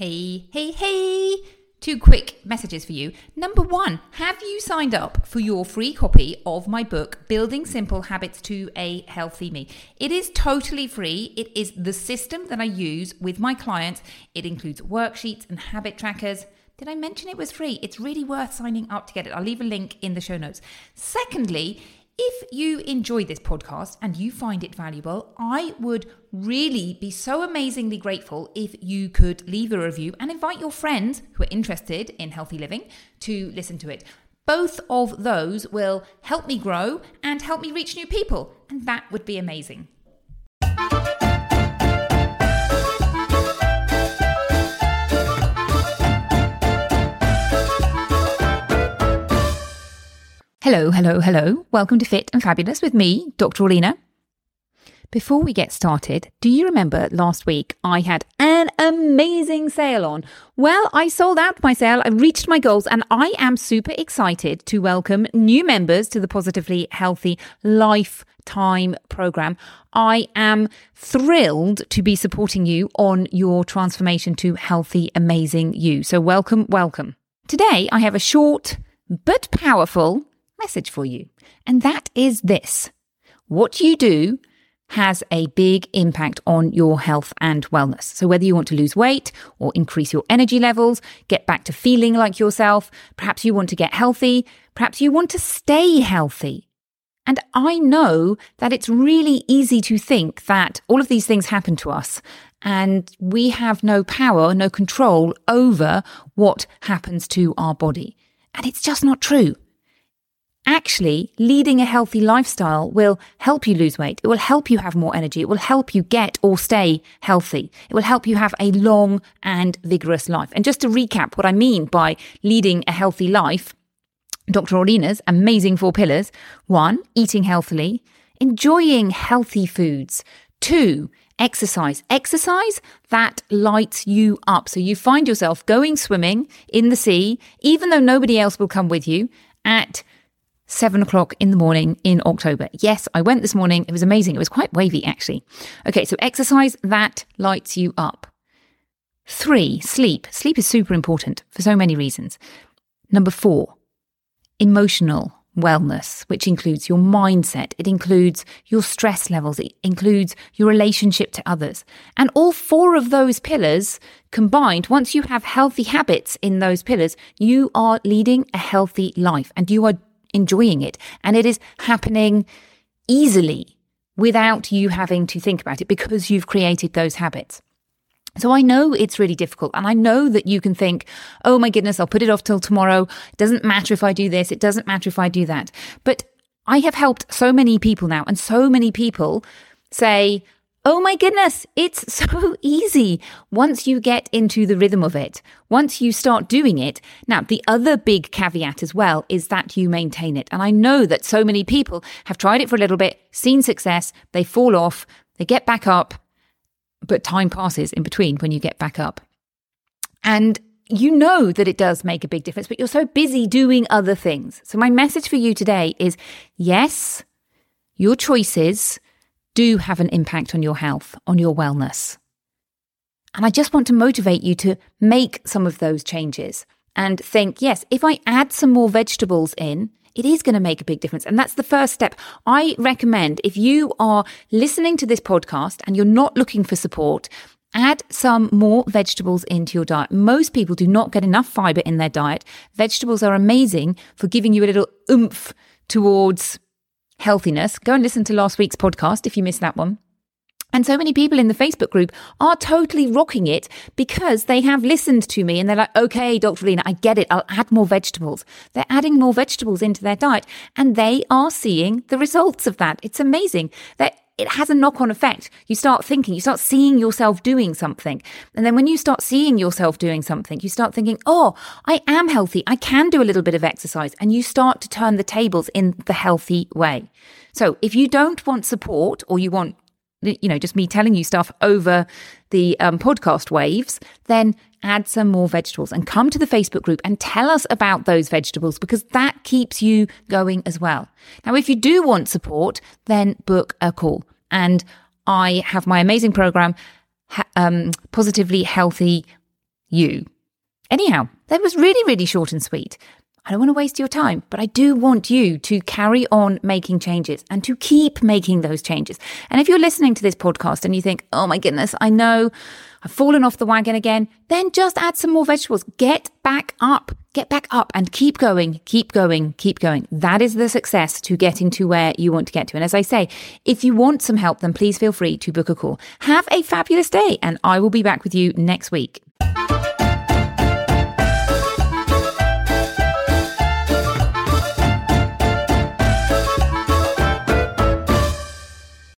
Hey, hey, hey! Two quick messages for you. Number one, have you signed up for your free copy of my book, Building Simple Habits to a Healthy Me? It is totally free. It is the system that I use with my clients. It includes worksheets and habit trackers. Did I mention it was free? It's really worth signing up to get it. I'll leave a link in the show notes. Secondly, if you enjoy this podcast and you find it valuable, I would really be so amazingly grateful if you could leave a review and invite your friends who are interested in healthy living to listen to it. Both of those will help me grow and help me reach new people, and that would be amazing. Hello, hello, hello. Welcome to Fit and Fabulous with me, Dr. Orlena. Before we get started, do you remember last week I had an amazing sale on? Well, I sold out my sale, I reached my goals, and I am super excited to welcome new members to the Positively Healthy Lifetime program. I am thrilled to be supporting you on your transformation to healthy, amazing you. So, welcome, welcome. Today, I have a short but powerful message for you. And that is this what you do has a big impact on your health and wellness. So, whether you want to lose weight or increase your energy levels, get back to feeling like yourself, perhaps you want to get healthy, perhaps you want to stay healthy. And I know that it's really easy to think that all of these things happen to us and we have no power, no control over what happens to our body. And it's just not true. Actually, leading a healthy lifestyle will help you lose weight. It will help you have more energy. It will help you get or stay healthy. It will help you have a long and vigorous life. And just to recap what I mean by leading a healthy life, Dr. Orlena's amazing four pillars. One, eating healthily, enjoying healthy foods. Two, exercise. Exercise that lights you up. So you find yourself going swimming in the sea, even though nobody else will come with you at seven o'clock in the morning in October. Yes, I went this morning. It was amazing. It was quite wavy, actually. Okay, so exercise that lights you up. Three, sleep. Sleep is super important for so many reasons. Number four, emotional wellness, which includes your mindset, it includes your stress levels, it includes your relationship to others. And all four of those pillars combined, once you have healthy habits in those pillars, you are leading a healthy life and you are enjoying it. And it is happening easily without you having to think about it because you've created those habits. So I know it's really difficult and I know that you can think, oh my goodness, I'll put it off till tomorrow. It doesn't matter if I do this. It doesn't matter if I do that. But I have helped so many people now and so many people say, Oh my goodness, it's so easy once you get into the rhythm of it, once you start doing it. Now, the other big caveat as well is that you maintain it. And I know that so many people have tried it for a little bit, seen success, they fall off, they get back up, but time passes in between when you get back up. And you know that it does make a big difference, but you're so busy doing other things. So, my message for you today is yes, your choices do have an impact on your health, on your wellness. And I just want to motivate you to make some of those changes and think, yes, if I add some more vegetables in, it is going to make a big difference. And that's the first step. I recommend if you are listening to this podcast and you're not looking for support, add some more vegetables into your diet. Most people do not get enough fiber in their diet. Vegetables are amazing for giving you a little oomph towards healthiness, go and listen to last week's podcast if you missed that one. And so many people in the Facebook group are totally rocking it because they have listened to me and they're like, okay, Dr. Orlena, I get it. I'll add more vegetables. They're adding more vegetables into their diet and they are seeing the results of that. It's amazing. They're it has a knock on effect. You start thinking, you start seeing yourself doing something. And then when you start seeing yourself doing something, you start thinking, oh, I am healthy. I can do a little bit of exercise. And you start to turn the tables in the healthy way. So if you don't want support or you want, you know, just me telling you stuff over the um, podcast waves, then add some more vegetables and come to the Facebook group and tell us about those vegetables because that keeps you going as well. Now, if you do want support, then book a call. And I have my amazing program, um, Positively Healthy you. Anyhow, that was really, really short and sweet. I don't want to waste your time, but I do want you to carry on making changes and to keep making those changes. And if you're listening to this podcast and you think, oh my goodness, I know I've fallen off the wagon again, then just add some more vegetables. Get back up, get back up and keep going, keep going, keep going. That is the success to getting to where you want to get to. And as I say, if you want some help, then please feel free to book a call. Have a fabulous day and I will be back with you next week.